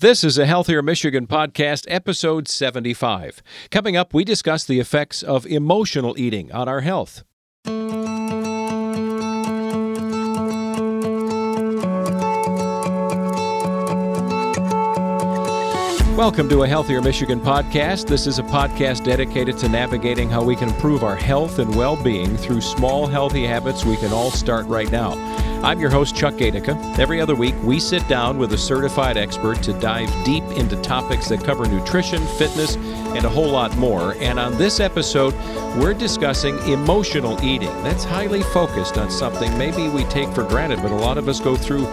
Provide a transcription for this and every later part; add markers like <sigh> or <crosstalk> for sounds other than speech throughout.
This is a Healthier Michigan podcast, episode 75. Coming up, we discuss the effects of emotional eating on our health. Welcome to a Healthier Michigan podcast. This is a podcast dedicated to navigating how we can improve our health and well being through small, healthy habits we can all start right now. I'm your host, Chuck Gaidica. Every other week, we sit down with a certified expert to dive deep into topics that cover nutrition, fitness, and a whole lot more. And on this episode, we're discussing emotional eating. That's highly focused on something maybe we take for granted, but a lot of us go through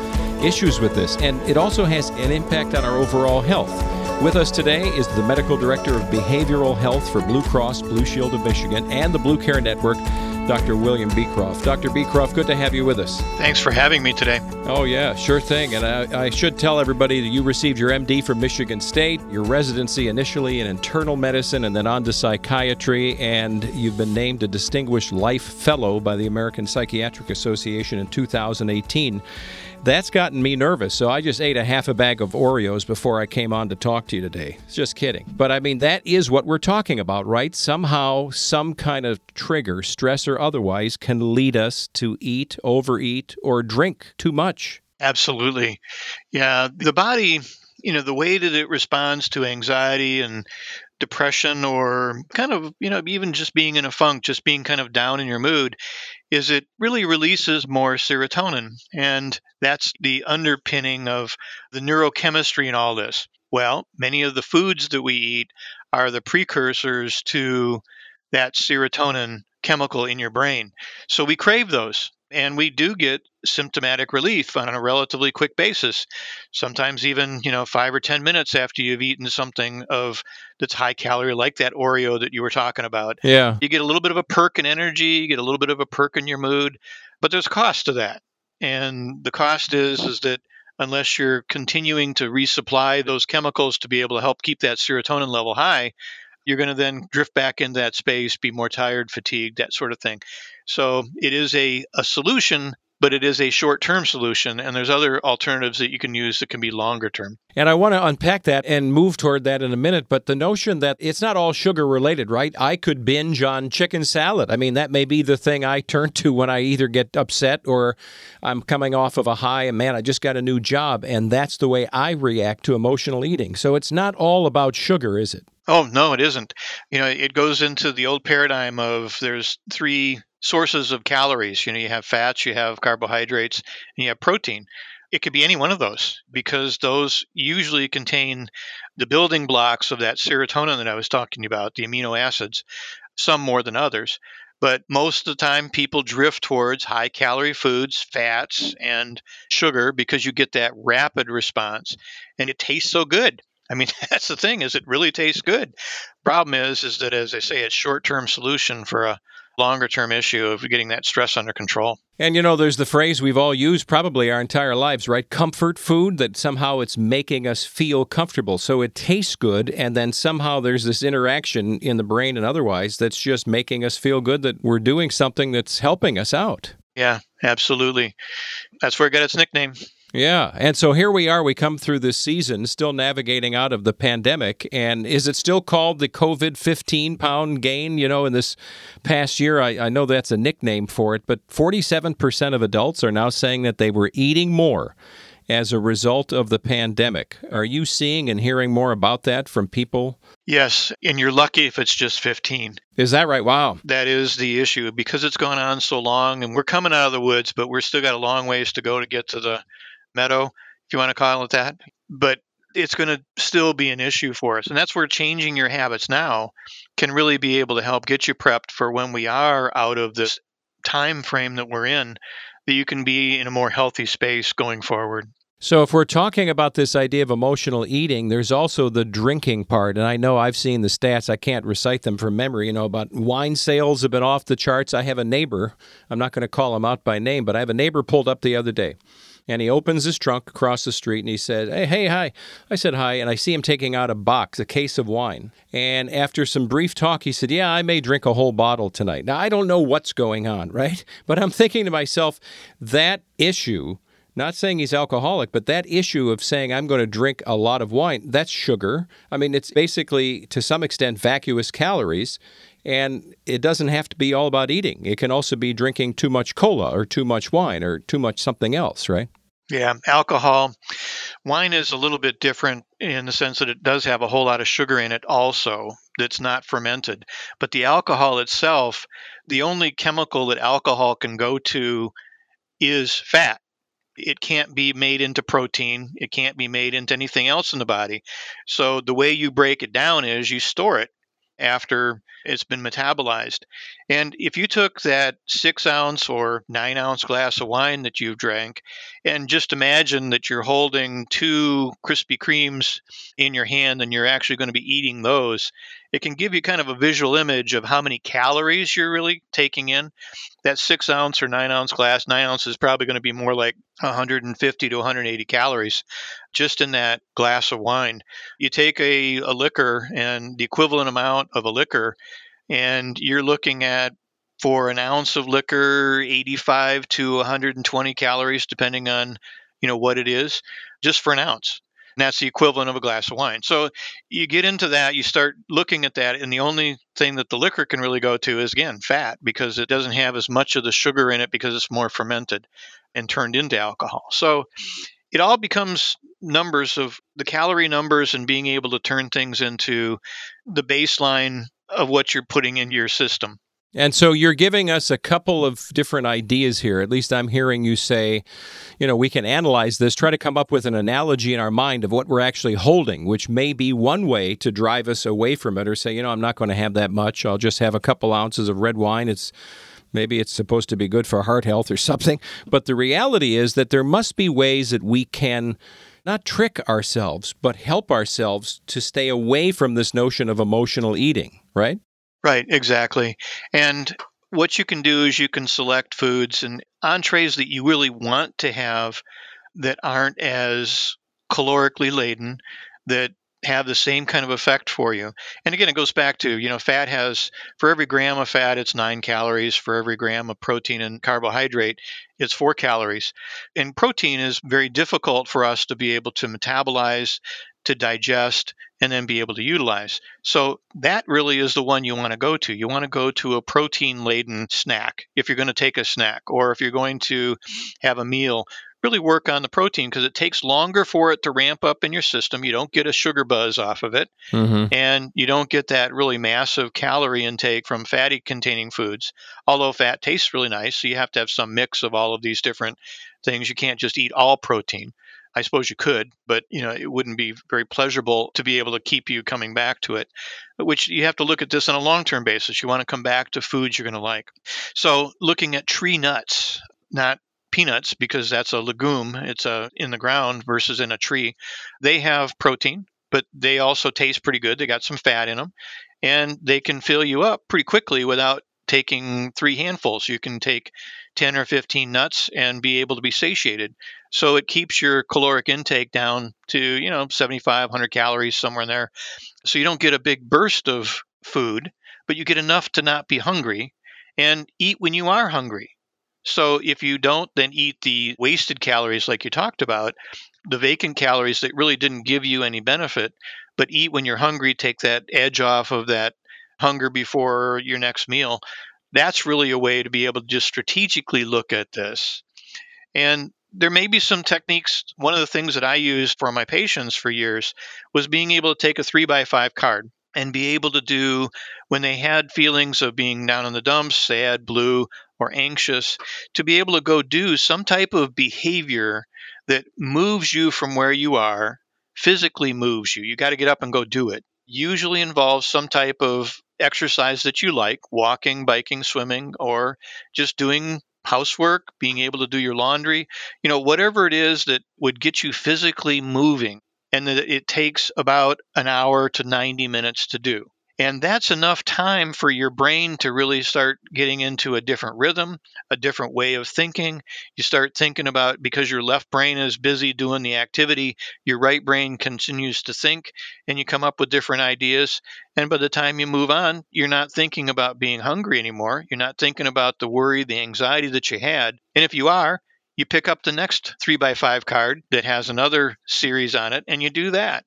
issues with this. And it also has an impact on our overall health. With us today is the Medical Director of Behavioral Health for Blue Cross Blue Shield of Michigan and the Blue Care Network, Dr. William Beecroft. Dr. Beecroft, good to have you with us. Thanks for having me today. Oh, yeah, sure thing. And I, I, should tell everybody that you received your MD from Michigan State, your residency initially in internal medicine and then on to psychiatry, and you've been named a Distinguished Life Fellow by the American Psychiatric Association in 2018. That's gotten me nervous, so I just ate a half a bag of Oreos before I came on to talk to you today. Just kidding. But I mean, that is what we're talking about, right? Somehow, some kind of trigger, stress or otherwise, can lead us to eat, overeat, or drink too much. Absolutely. Yeah. The body, you know, the way that it responds to anxiety and depression or kind of, you know, even just being in a funk, just being kind of down in your mood, is it really releases more serotonin. And that's the underpinning of the neurochemistry in all this. Well, many of the foods that we eat are the precursors to that serotonin chemical in your brain. So we crave those and we do get symptomatic relief on a relatively quick basis sometimes even you know five or ten minutes after you've eaten something of that's high calorie like that oreo that you were talking about. Yeah. You get a little bit of a perk in energy you get a little bit of a perk in your mood but there's a cost to that. And the cost is is that unless you're continuing to resupply those chemicals to be able to help keep that serotonin level high you're going to then drift back into that space, be more tired, fatigued, that sort of thing. So it is a, a solution, but it is a short term solution. And there's other alternatives that you can use that can be longer term. And I want to unpack that and move toward that in a minute. But the notion that it's not all sugar related, right? I could binge on chicken salad. I mean, that may be the thing I turn to when I either get upset or I'm coming off of a high and man, I just got a new job. And that's the way I react to emotional eating. So it's not all about sugar, is it? Oh, no, it isn't. You know, it goes into the old paradigm of there's three sources of calories. You know, you have fats, you have carbohydrates, and you have protein. It could be any one of those because those usually contain the building blocks of that serotonin that I was talking about, the amino acids, some more than others. But most of the time, people drift towards high calorie foods, fats, and sugar because you get that rapid response and it tastes so good. I mean, <laughs> that's the thing is it really tastes good. Problem is, is that as I say, it's short-term solution for a longer-term issue of getting that stress under control. And you know, there's the phrase we've all used probably our entire lives, right? Comfort food, that somehow it's making us feel comfortable. So it tastes good, and then somehow there's this interaction in the brain and otherwise that's just making us feel good that we're doing something that's helping us out. Yeah, absolutely. That's where it got its nickname. Yeah. And so here we are. We come through this season still navigating out of the pandemic. And is it still called the COVID 15 pound gain? You know, in this past year, I, I know that's a nickname for it, but 47% of adults are now saying that they were eating more as a result of the pandemic. Are you seeing and hearing more about that from people? Yes, and you're lucky if it's just 15. Is that right? Wow. That is the issue because it's gone on so long and we're coming out of the woods, but we're still got a long ways to go to get to the meadow, if you want to call it that. But it's going to still be an issue for us. And that's where changing your habits now can really be able to help get you prepped for when we are out of this time frame that we're in, that you can be in a more healthy space going forward. So, if we're talking about this idea of emotional eating, there's also the drinking part. And I know I've seen the stats, I can't recite them from memory, you know, about wine sales have been off the charts. I have a neighbor, I'm not going to call him out by name, but I have a neighbor pulled up the other day and he opens his trunk across the street and he said, Hey, hey, hi. I said hi, and I see him taking out a box, a case of wine. And after some brief talk, he said, Yeah, I may drink a whole bottle tonight. Now, I don't know what's going on, right? <laughs> But I'm thinking to myself, that issue Not saying he's alcoholic, but that issue of saying I'm going to drink a lot of wine, that's sugar. I mean, it's basically to some extent vacuous calories. And it doesn't have to be all about eating. It can also be drinking too much cola or too much wine or too much something else, right? Yeah, alcohol. Wine is a little bit different in the sense that it does have a whole lot of sugar in it also that's not fermented. But the alcohol itself, the only chemical that alcohol can go to is fat. It can't be made into protein. It can't be made into anything else in the body. So the way you break it down is you store it after it's been metabolized. And if you took that six ounce or nine ounce glass of wine that you've drank, and just imagine that you're holding two Krispy Kremes in your hand and you're actually going to be eating those, it can give you kind of a visual image of how many calories you're really taking in. That six ounce or nine ounce glass, nine ounces is probably going to be more like 150 to 180 calories just in that glass of wine. You take a, a liquor and the equivalent amount of a liquor, and you're looking at for an ounce of liquor 85 to 120 calories depending on you know what it is just for an ounce and that's the equivalent of a glass of wine. So you get into that, you start looking at that, and the only thing that the liquor can really go to is again fat because it doesn't have as much of the sugar in it because it's more fermented and turned into alcohol. So it all becomes numbers of the calorie numbers and being able to turn things into the baseline of what you're putting in your system. And so you're giving us a couple of different ideas here. At least I'm hearing you say, you know, we can analyze this, try to come up with an analogy in our mind of what we're actually holding, which may be one way to drive us away from it or say, you know, I'm not going to have that much. I'll just have a couple ounces of red wine. It's maybe it's supposed to be good for heart health or <laughs> something. But the reality is that there must be ways that we can not trick ourselves, but help ourselves to stay away from this notion of emotional eating, right? Right, exactly. And what you can do is you can select foods and entrees that you really want to have that aren't as calorically laden, that have the same kind of effect for you. And again, it goes back to, you know, fat has, for every gram of fat, it's nine calories. For every gram of protein and carbohydrate, it's four calories. And protein is very difficult for us to be able to metabolize, to digest, and then be able to utilize. So that really is the one you want to go to. You want to go to a protein laden snack if you're going to take a snack or if you're going to have a meal really work on the protein because it takes longer for it to ramp up in your system. You don't get a sugar buzz off of it, mm-hmm. and you don't get that really massive calorie intake from fatty containing foods. Although fat tastes really nice, so you have to have some mix of all of these different things. You can't just eat all protein. I suppose you could, but you know it wouldn't be very pleasurable to be able to keep you coming back to it. Which you have to look at this on a long-term basis. You want to come back to foods you're going to like. So, looking at tree nuts, not peanuts because that's a legume. It's a uh, in the ground versus in a tree. They have protein, but they also taste pretty good. They got some fat in them, and they can fill you up pretty quickly without taking three handfuls. You can take 10 or 15 nuts and be able to be satiated. So it keeps your caloric intake down to, you know, 7,500 calories somewhere in there. So you don't get a big burst of food, but you get enough to not be hungry and eat when you are hungry. So if you don't then eat the wasted calories like you talked about, the vacant calories that really didn't give you any benefit, but eat when you're hungry, take that edge off of that hunger before your next meal. That's really a way to be able to just strategically look at this. And there may be some techniques. One of the things that I used for my patients for years was being able to take a three by five card and be able to do when they had feelings of being down in the dumps, sad, blue, or anxious, to be able to go do some type of behavior that moves you from where you are, physically moves you. You got to get up and go do it. Usually involves some type of exercise that you like walking, biking, swimming, or just doing housework, being able to do your laundry, you know, whatever it is that would get you physically moving and that it takes about an hour to 90 minutes to do. And that's enough time for your brain to really start getting into a different rhythm, a different way of thinking. You start thinking about because your left brain is busy doing the activity, your right brain continues to think, and you come up with different ideas. And by the time you move on, you're not thinking about being hungry anymore. You're not thinking about the worry, the anxiety that you had. And if you are, you pick up the next three by five card that has another series on it, and you do that.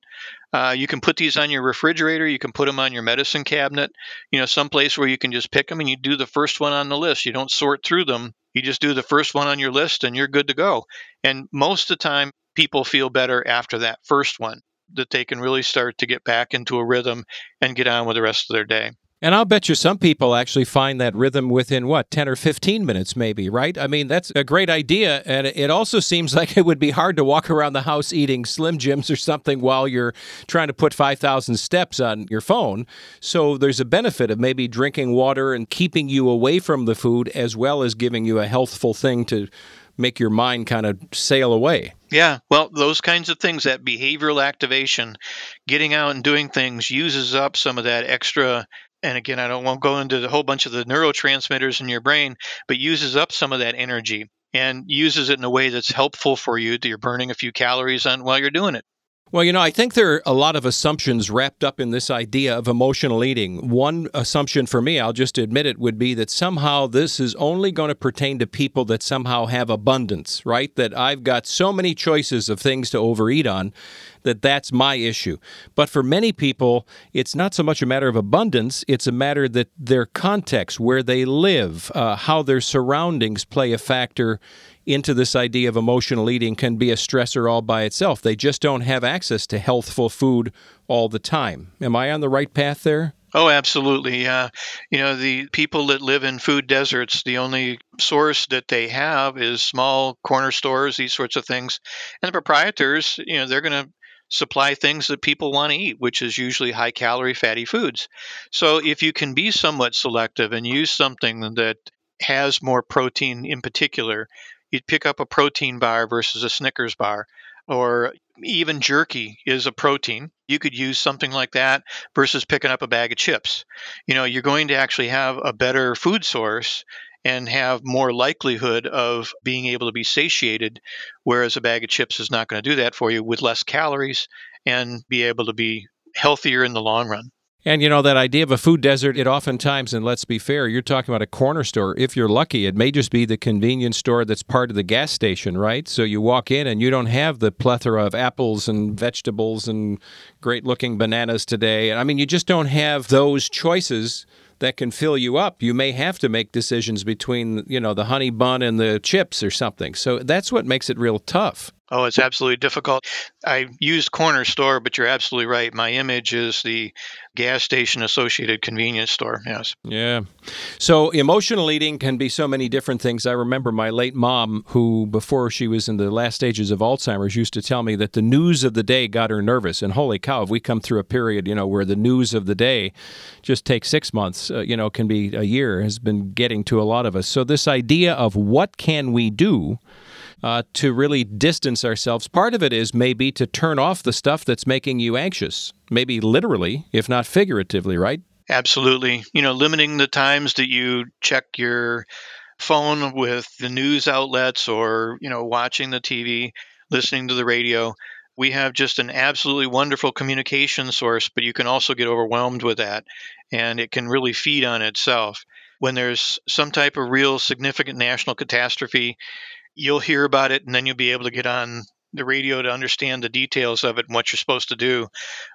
Uh, you can put these on your refrigerator. You can put them on your medicine cabinet. You know, someplace where you can just pick them and you do the first one on the list. You don't sort through them. You just do the first one on your list and you're good to go. And most of the time, people feel better after that first one that they can really start to get back into a rhythm and get on with the rest of their day. And I'll bet you some people actually find that rhythm within what, 10 or 15 minutes, maybe, right? I mean, that's a great idea. And it also seems <laughs> like it would be hard to walk around the house eating Slim Jims or something while you're trying to put 5,000 steps on your phone. So there's a benefit of maybe drinking water and keeping you away from the food as well as giving you a healthful thing to make your mind kind of sail away. Yeah, well, those kinds of things, that behavioral activation, getting out and doing things uses up some of that extra and again, I don't want to go into the whole bunch of the neurotransmitters in your brain, but uses up some of that energy and uses it in a way that's helpful for you. That you're burning a few calories on while you're doing it. Well, you know, I think there are a lot of assumptions wrapped up in this idea of emotional eating. One assumption for me, I'll just admit it, would be that somehow this is only going to pertain to people that somehow have abundance, right? That I've got so many choices of things to overeat on that that's my issue. But for many people, it's not so much a matter of abundance, it's a matter that their context, where they live, uh, how their surroundings play a factor into this idea of emotional eating can be a stressor all by itself. They just don't have access to healthful food all the time. Am I on the right path there? Oh, absolutely. Uh, you know, the people that live in food deserts, the only source that they have is small corner stores, these sorts of things. And the proprietors, you know, they're going to supply things that people want to eat, which is usually high calorie fatty foods. So if you can be somewhat selective and use something that has more protein in particular, you'd pick up a protein bar versus a Snickers bar, or even jerky is a protein. You could use something like that versus picking up a bag of chips. You know, you're going to actually have a better food source and have more likelihood of being able to be satiated, whereas a bag of chips is not going to do that for you with less calories and be able to be healthier in the long run. And you know, that idea of a food desert, it oftentimes, and let's be fair, you're talking about a corner store. If you're lucky, it may just be the convenience store that's part of the gas station, right? So you walk in and you don't have the plethora of apples and vegetables and great looking bananas today. I mean, you just don't have those choices that can fill you up. You may have to make decisions between, you know, the honey bun and the chips or something. So that's what makes it real tough. Oh, it's absolutely difficult. I used corner store, but you're absolutely right. My image is the gas station associated convenience store. Yes. Yeah. So emotional eating can be so many different things. I remember my late mom, who before she was in the last stages of Alzheimer's, used to tell me that the news of the day got her nervous. And holy cow, if we come through a period, you know, where the news of the day just takes six months, uh, you know, can be a year, has been getting to a lot of us. So this idea of what can we do uh, to really distance ourselves. Part of it is maybe to turn off the stuff that's making you anxious, maybe literally, if not figuratively, right? Absolutely. You know, limiting the times that you check your phone with the news outlets or, you know, watching the TV, listening to the radio. We have just an absolutely wonderful communication source, but you can also get overwhelmed with that and it can really feed on itself. When there's some type of real significant national catastrophe, you'll hear about it and then you'll be able to get on the radio to understand the details of it and what you're supposed to do.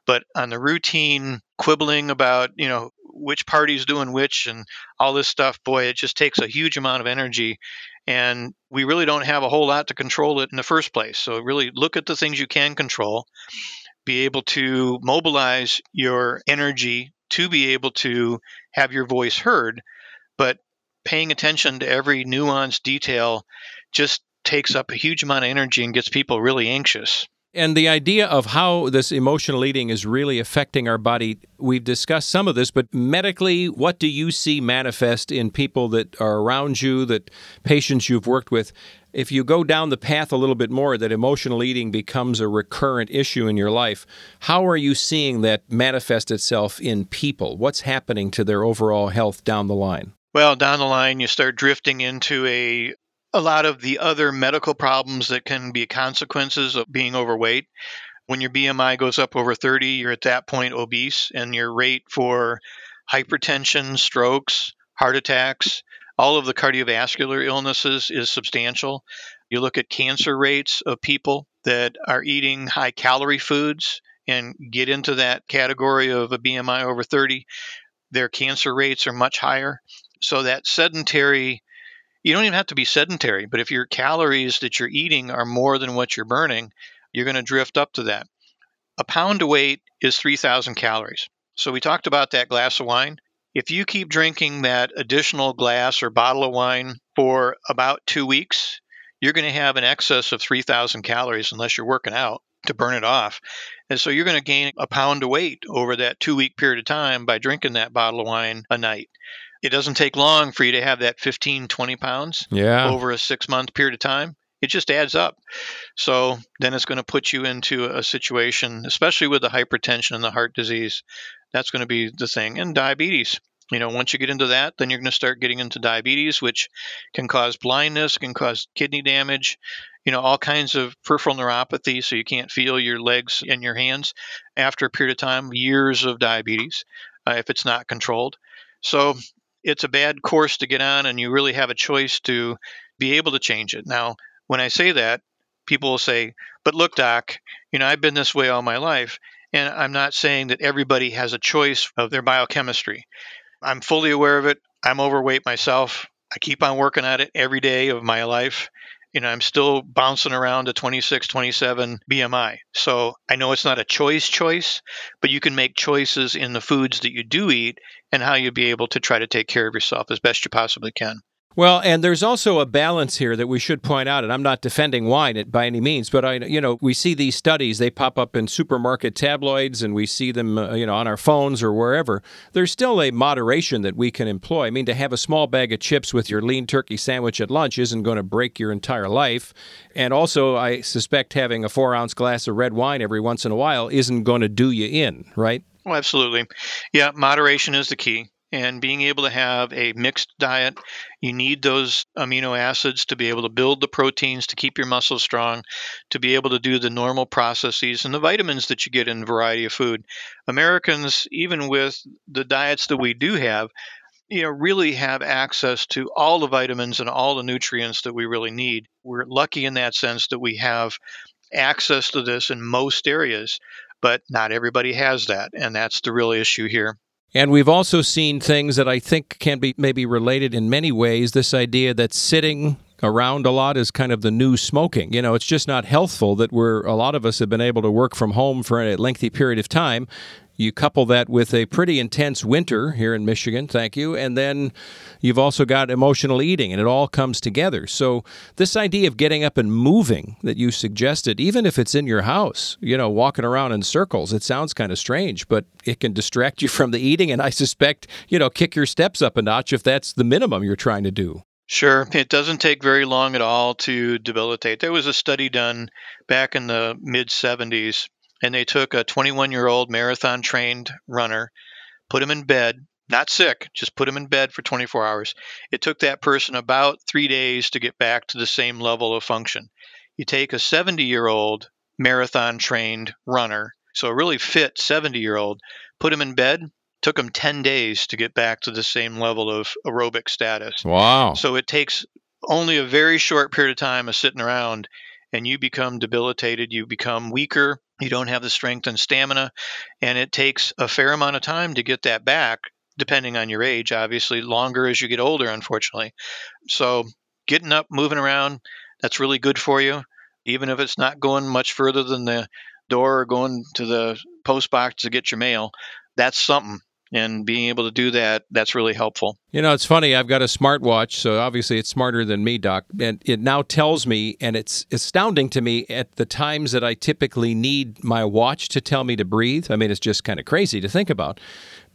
But on the routine quibbling about, you know, which party's doing which and all this stuff, boy, it just takes a huge amount of energy. And we really don't have a whole lot to control it in the first place. So really look at the things you can control, be able to mobilize your energy to be able to have your voice heard. But paying attention to every nuanced detail just takes up a huge amount of energy and gets people really anxious. And the idea of how this emotional eating is really affecting our body, we've discussed some of this, but medically, what do you see manifest in people that are around you, that patients you've worked with? If you go down the path a little bit more, that emotional eating becomes a recurrent issue in your life, how are you seeing that manifest itself in people? What's happening to their overall health down the line? Well, down the line, you start drifting into a a lot of the other medical problems that can be consequences of being overweight. When your BMI goes up over 30, you're at that point obese, and your rate for hypertension, strokes, heart attacks, all of the cardiovascular illnesses is substantial. You look at cancer rates of people that are eating high calorie foods and get into that category of a BMI over 30, their cancer rates are much higher. So that sedentary you don't even have to be sedentary, but if your calories that you're eating are more than what you're burning, you're going to drift up to that. A pound of weight is 3,000 calories. So we talked about that glass of wine. If you keep drinking that additional glass or bottle of wine for about two weeks, you're going to have an excess of 3,000 calories unless you're working out to burn it off. And so you're going to gain a pound of weight over that two week period of time by drinking that bottle of wine a night it doesn't take long for you to have that 15, 20 pounds yeah. over a six month period of time. It just adds up. So then it's going to put you into a situation, especially with the hypertension and the heart disease. That's going to be the thing. And diabetes. You know, once you get into that, then you're going to start getting into diabetes, which can cause blindness, can cause kidney damage, you know, all kinds of peripheral neuropathy. So you can't feel your legs and your hands after a period of time, years of diabetes, uh, if it's not controlled. So it's a bad course to get on, and you really have a choice to be able to change it. Now, when I say that, people will say, But look, doc, you know, I've been this way all my life. And I'm not saying that everybody has a choice of their biochemistry. I'm fully aware of it. I'm overweight myself. I keep on working at it every day of my life. You know, I'm still bouncing around a 26, 27 BMI. So I know it's not a choice choice, but you can make choices in the foods that you do eat and how you'll be able to try to take care of yourself as best you possibly can. Well, and there's also a balance here that we should point out, and I'm not defending wine by any means, but I, you know, we see these studies; they pop up in supermarket tabloids, and we see them, uh, you know, on our phones or wherever. There's still a moderation that we can employ. I mean, to have a small bag of chips with your lean turkey sandwich at lunch isn't going to break your entire life, and also, I suspect having a four ounce glass of red wine every once in a while isn't going to do you in, right? Oh, absolutely. Yeah, moderation is the key and being able to have a mixed diet. You need those amino acids to be able to build the proteins to keep your muscles strong, to be able to do the normal processes and the vitamins that you get in a variety of food. Americans, even with the diets that we do have, you know, really have access to all the vitamins and all the nutrients that we really need. We're lucky in that sense that we have access to this in most areas, but not everybody has that. And that's the real issue here. And we've also seen things that I think can be maybe related in many ways. This idea that sitting around a lot is kind of the new smoking. You know, it's just not healthful that we're a lot of us have been able to work from home for a lengthy period of time you couple that with a pretty intense winter here in Michigan, thank you, and then you've also got emotional eating, and it all comes together. So, this idea of getting up and moving that you suggested, even if it's in your house, you know, walking around in circles, it sounds kind of strange, but it can distract you <laughs> from the eating, and I suspect, you know, kick your steps up a notch if that's the minimum you're trying to do. Sure. It doesn't take very long at all to debilitate. There was a study done back in the mid 70s and they took a 21 year old marathon trained runner, put him in bed, not sick, just put him in bed for 24 hours. It took that person about three days to get back to the same level of function. You take a 70 year old marathon trained runner, so a really fit 70 year old, put him in bed, took him 10 days to get back to the same level of aerobic status. Wow. So it takes only a very short period of time of sitting around and you become debilitated, you become weaker, you don't have the strength and stamina, and it takes a fair amount of time to get that back, depending on your age, obviously, longer as you get older, unfortunately. So, getting up, moving around, that's really good for you, even if it's not going much further than the door or going to the post box to get your mail. That's something and being able to do that that's really helpful you know it's funny i've got a smartwatch so obviously it's smarter than me doc and it now tells me and it's astounding to me at the times that i typically need my watch to tell me to breathe i mean it's just kind of crazy to think about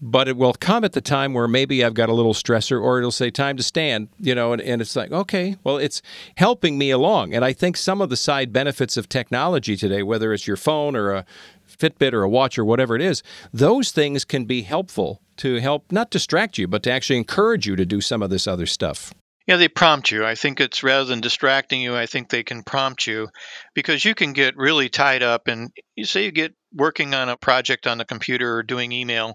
but it will come at the time where maybe I've got a little stressor or it'll say time to stand, you know, and, and it's like, okay, well, it's helping me along. And I think some of the side benefits of technology today, whether it's your phone or a Fitbit or a watch or whatever it is, those things can be helpful to help not distract you, but to actually encourage you to do some of this other stuff. Yeah, they prompt you. I think it's rather than distracting you, I think they can prompt you because you can get really tied up. And you say you get working on a project on the computer or doing email,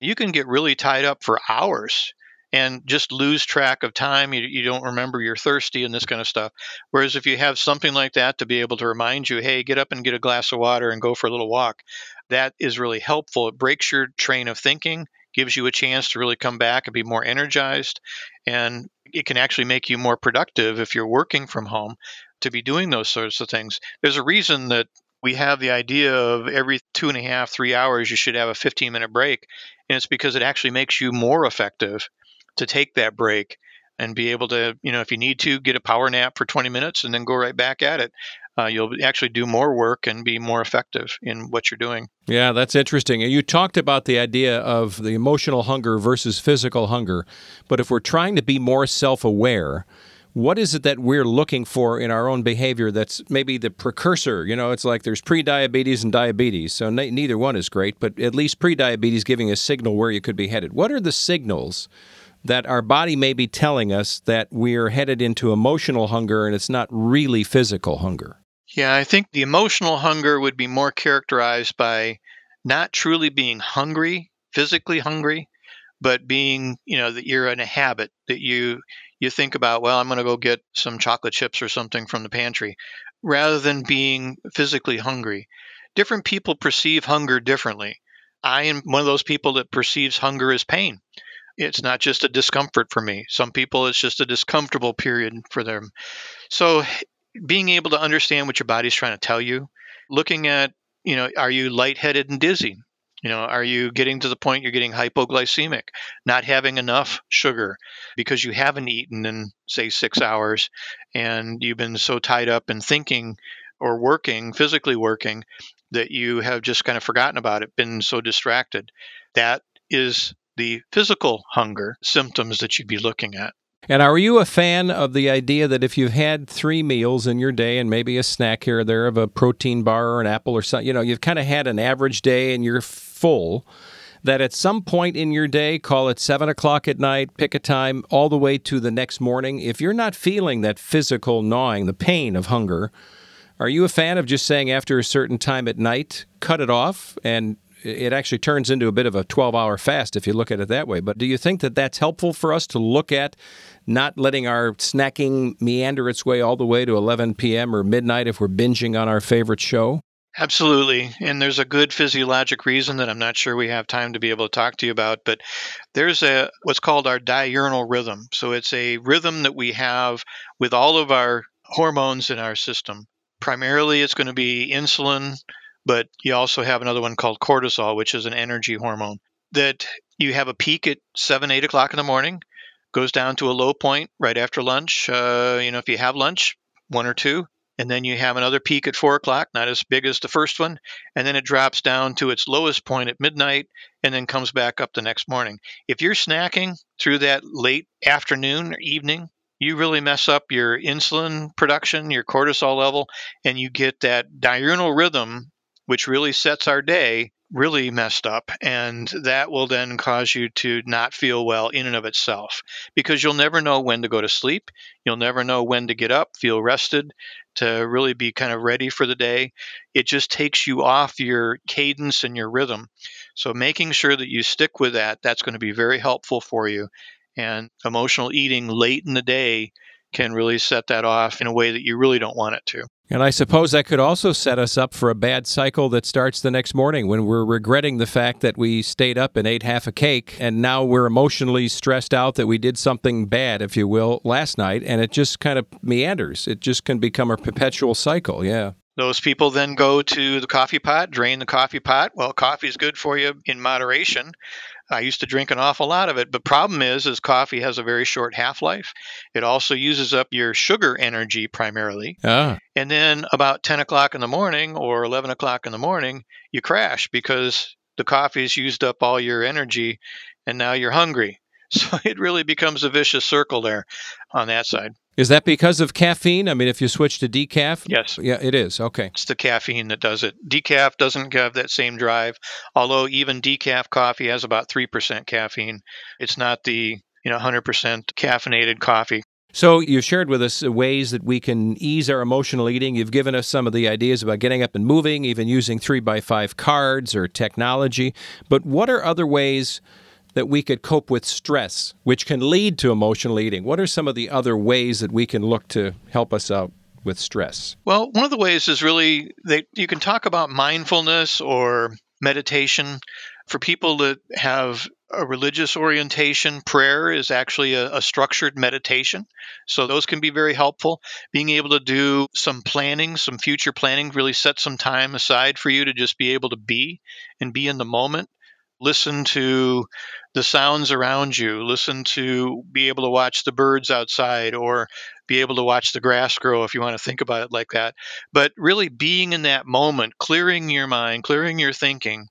you can get really tied up for hours and just lose track of time. You, you don't remember you're thirsty and this kind of stuff. Whereas if you have something like that to be able to remind you, hey, get up and get a glass of water and go for a little walk, that is really helpful. It breaks your train of thinking, gives you a chance to really come back and be more energized. And it can actually make you more productive if you're working from home to be doing those sorts of things. There's a reason that we have the idea of every two and a half, three hours, you should have a 15 minute break. And it's because it actually makes you more effective to take that break and be able to, you know, if you need to, get a power nap for 20 minutes and then go right back at it. Uh, you'll actually do more work and be more effective in what you're doing. Yeah, that's interesting. You talked about the idea of the emotional hunger versus physical hunger. But if we're trying to be more self aware, what is it that we're looking for in our own behavior that's maybe the precursor? You know, it's like there's pre-diabetes and diabetes, so ne- neither one is great, but at least pre-diabetes giving a signal where you could be headed. What are the signals that our body may be telling us that we're headed into emotional hunger and it's not really physical hunger? Yeah, I think the emotional hunger would be more characterized by not truly being hungry, physically hungry, but being, you know, that you're in a habit that you you think about, well, I'm going to go get some chocolate chips or something from the pantry, rather than being physically hungry. Different people perceive hunger differently. I am one of those people that perceives hunger as pain. It's not just a discomfort for me. Some people, it's just a discomfortable period for them. So, being able to understand what your body's trying to tell you, looking at, you know, are you lightheaded and dizzy? You know, are you getting to the point you're getting hypoglycemic, not having enough sugar because you haven't eaten in, say, six hours and you've been so tied up in thinking or working, physically working, that you have just kind of forgotten about it, been so distracted? That is the physical hunger symptoms that you'd be looking at. And are you a fan of the idea that if you've had three meals in your day and maybe a snack here or there of a protein bar or an apple or something, you know, you've kind of had an average day and you're full, that at some point in your day, call it seven o'clock at night, pick a time all the way to the next morning, if you're not feeling that physical gnawing, the pain of hunger, are you a fan of just saying after a certain time at night, cut it off and it actually turns into a bit of a 12 hour fast if you look at it that way. But do you think that that's helpful for us to look at not letting our snacking meander its way all the way to 11 p.m. or midnight if we're binging on our favorite show? Absolutely. And there's a good physiologic reason that I'm not sure we have time to be able to talk to you about, but there's a what's called our diurnal rhythm. So it's a rhythm that we have with all of our hormones in our system. Primarily it's going to be insulin, but you also have another one called cortisol, which is an energy hormone. That you have a peak at seven, eight o'clock in the morning, goes down to a low point right after lunch. Uh, you know, if you have lunch, one or two, and then you have another peak at four o'clock, not as big as the first one, and then it drops down to its lowest point at midnight and then comes back up the next morning. If you're snacking through that late afternoon or evening, you really mess up your insulin production, your cortisol level, and you get that diurnal rhythm which really sets our day, really messed up. And that will then cause you to not feel well in and of itself because you'll never know when to go to sleep. You'll never know when to get up, feel rested, to really be kind of ready for the day. It just takes you off your cadence and your rhythm. So making sure that you stick with that, that's going to be very helpful for you. And emotional eating late in the day can really set that off in a way that you really don't want it to. And I suppose that could also set us up for a bad cycle that starts the next morning when we're regretting the fact that we stayed up and ate half a cake and now we're emotionally stressed out that we did something bad, if you will, last night and it just kind of meanders. It just can become a perpetual cycle. Yeah. Those people then go to the coffee pot, drain the coffee pot. Well, coffee is good for you in moderation. I used to drink an awful lot of it, but problem is, is coffee has a very short half life. It also uses up your sugar energy primarily, ah. and then about ten o'clock in the morning or eleven o'clock in the morning, you crash because the coffee's used up all your energy, and now you're hungry. <laughs> So it really becomes a vicious circle there on that side. Is that because of caffeine? I mean, if you switch to decaf? Yes. Yeah, it is. Okay. It's the caffeine that does it. Decaf doesn't have that same drive, although even decaf coffee has about 3% caffeine. It's not the, you know, 100% caffeinated coffee. So you've shared with us ways that we can ease our emotional eating. You've given us some of the ideas about getting up and moving, even using 3 by 5 cards or technology. But what are other ways that we could cope with stress, which can lead to emotional eating? What are some of the other ways that we can look to help us out with stress? Well, one of the ways is really that you can talk about mindfulness or meditation. For people that have a religious orientation, prayer is actually a, a, structured meditation. So those can be very helpful. Being able to do some planning, some future planning, really set some time aside for you to just be able to be and be in the moment. Listen to the sounds around you. Listen to be able to watch the birds outside or be able to watch the grass grow if you want to think about it like that. But really being in that moment, clearing your mind, clearing your thinking,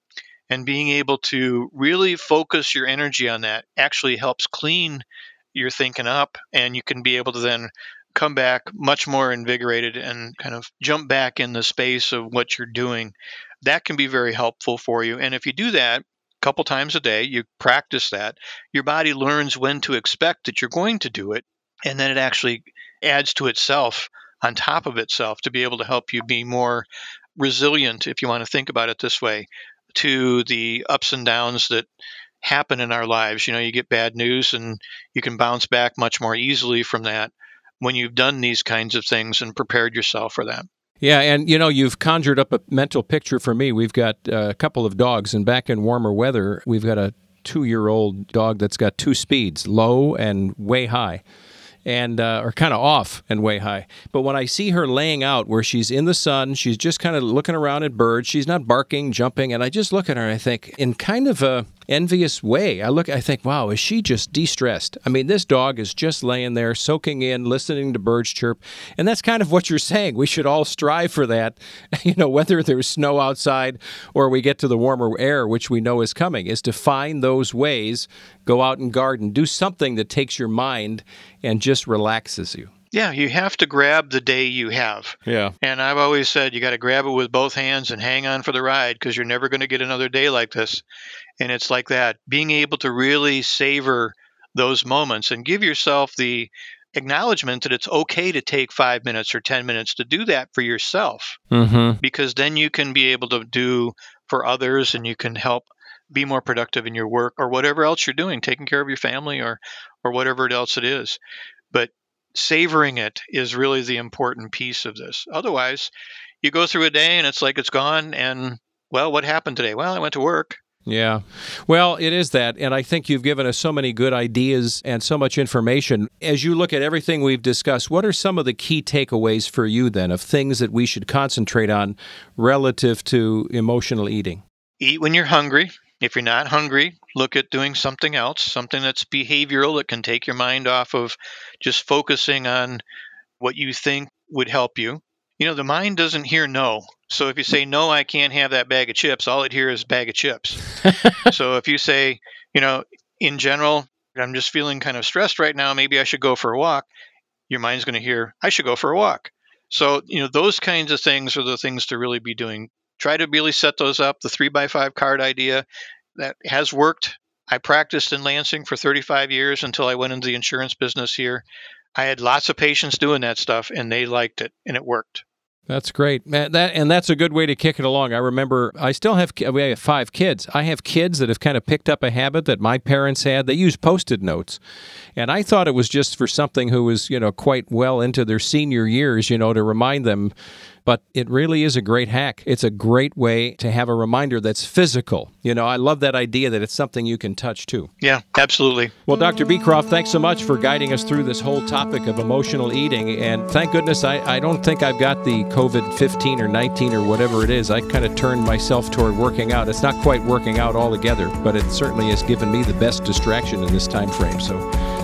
and being able to really focus your energy on that actually helps clean your thinking up and you can be able to then come back much more invigorated and kind of jump back in the space of what you're doing that can be very helpful for you and if you do that couple times a day you practice that your body learns when to expect that you're going to do it and then it actually adds to itself on top of itself to be able to help you be more resilient if you want to think about it this way to the ups and downs that happen in our lives. You know, you get bad news and you can bounce back much more easily from that when you've done these kinds of things and prepared yourself for that. Yeah, and you know, you've conjured up a mental picture for me. We've got uh, a couple of dogs, and back in warmer weather, we've got a two year old dog that's got two speeds low and way high and uh, are kind of off and way high. But when I see her laying out where she's in the sun, she's just kind of looking around at birds. She's not barking, jumping, and I just look at her and I think, in kind of a envious way. I look, I think, wow, is she just de-stressed? I mean, this dog is just laying there, soaking in, listening to birds chirp, and that's kind of what you're saying. We should all strive for that. <laughs> You know, whether there's snow outside or we get to the warmer air, which we know is coming, is to find those ways. Go out and garden, do something that takes your mind and just relaxes you. Yeah, you have to grab the day you have. Yeah. And I've always said you got to grab it with both hands and hang on for the ride because you're never going to get another day like this. And it's like that being able to really savor those moments and give yourself the acknowledgement that it's okay to take five minutes or 10 minutes to do that for yourself. Mm-hmm. Because then you can be able to do for others and you can help be more productive in your work or whatever else you're doing, taking care of your family or, or whatever else it is. But savoring it is really the important piece of this. Otherwise, you go through a day and it's like it's gone. And, well, what happened today? Well, I went to work. Yeah. Well, it is that. And I think you've given us so many good ideas and so much information. As you look at everything we've discussed, what are some of the key takeaways for you then of things that we should concentrate on relative to emotional eating? Eat when you're hungry. If you're not hungry, look at doing something else, something that's behavioral that can take your mind off of just focusing on what you think would help you. You know, the mind doesn't hear no. So if you say, no, I can't have that bag of chips, all it hears is bag of chips. <laughs> so if you say, you know, in general, I'm just feeling kind of stressed right now, maybe I should go for a walk, your mind's going to hear, I should go for a walk. So, you know, those kinds of things are the things to really be doing try to really set those up. The three by five card idea that has worked. I practiced in Lansing for 35 years until I went into the insurance business here. I had lots of patients doing that stuff, and they liked it, and it worked. That's great. That and that's a good way to kick it along. I remember I still have we have five kids. I have kids that have kind of picked up a habit that my parents had. They use post-it notes, and I thought it was just for something who was you know quite well into their senior years, you know, to remind them but it really is a great hack. It's a great way to have a reminder that's physical. You know, I love that idea that it's something you can touch too. Yeah, absolutely. Well, Dr. Beecroft, thanks so much for guiding us through this whole topic of emotional eating. And thank goodness I, I don't think I've got the COVID 15 or 19 or whatever it is. I kind of turned myself toward working out. It's not quite working out altogether, but it certainly has given me the best distraction in this time frame. So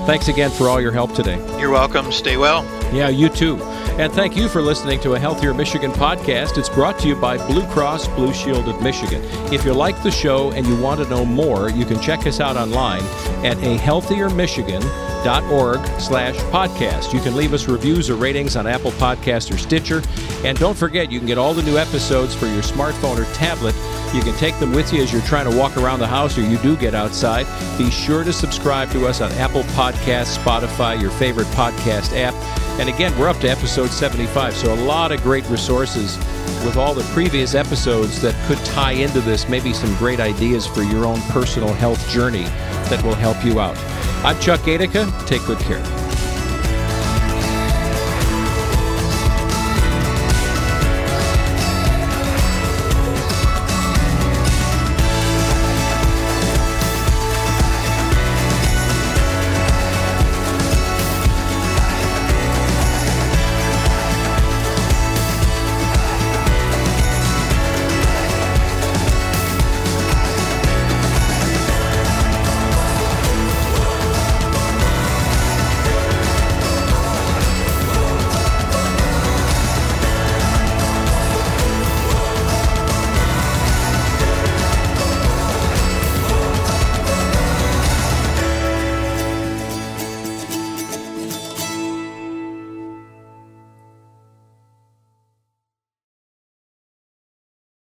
thanks again for all your help today. You're welcome. Stay well. Yeah, you too. And thank you for listening to a Healthier Michigan podcast. It's brought to you by Blue Cross Blue Shield of Michigan. If you like the show and you want to know more, you can check us out online at ahealthiermichigan.org slash podcast. You can leave us reviews or ratings on Apple Podcast or Stitcher. And don't forget, you can get all the new episodes for your smartphone or tablet You can take them with you as you're trying to walk around the house or you do get outside. Be sure to subscribe to us on Apple Podcasts, Spotify, your favorite podcast app. And again, we're up to episode 75, so a lot of great resources with all the previous episodes that could tie into this, maybe some great ideas for your own personal health journey that will help you out. I'm Chuck Gaidica. Take good care.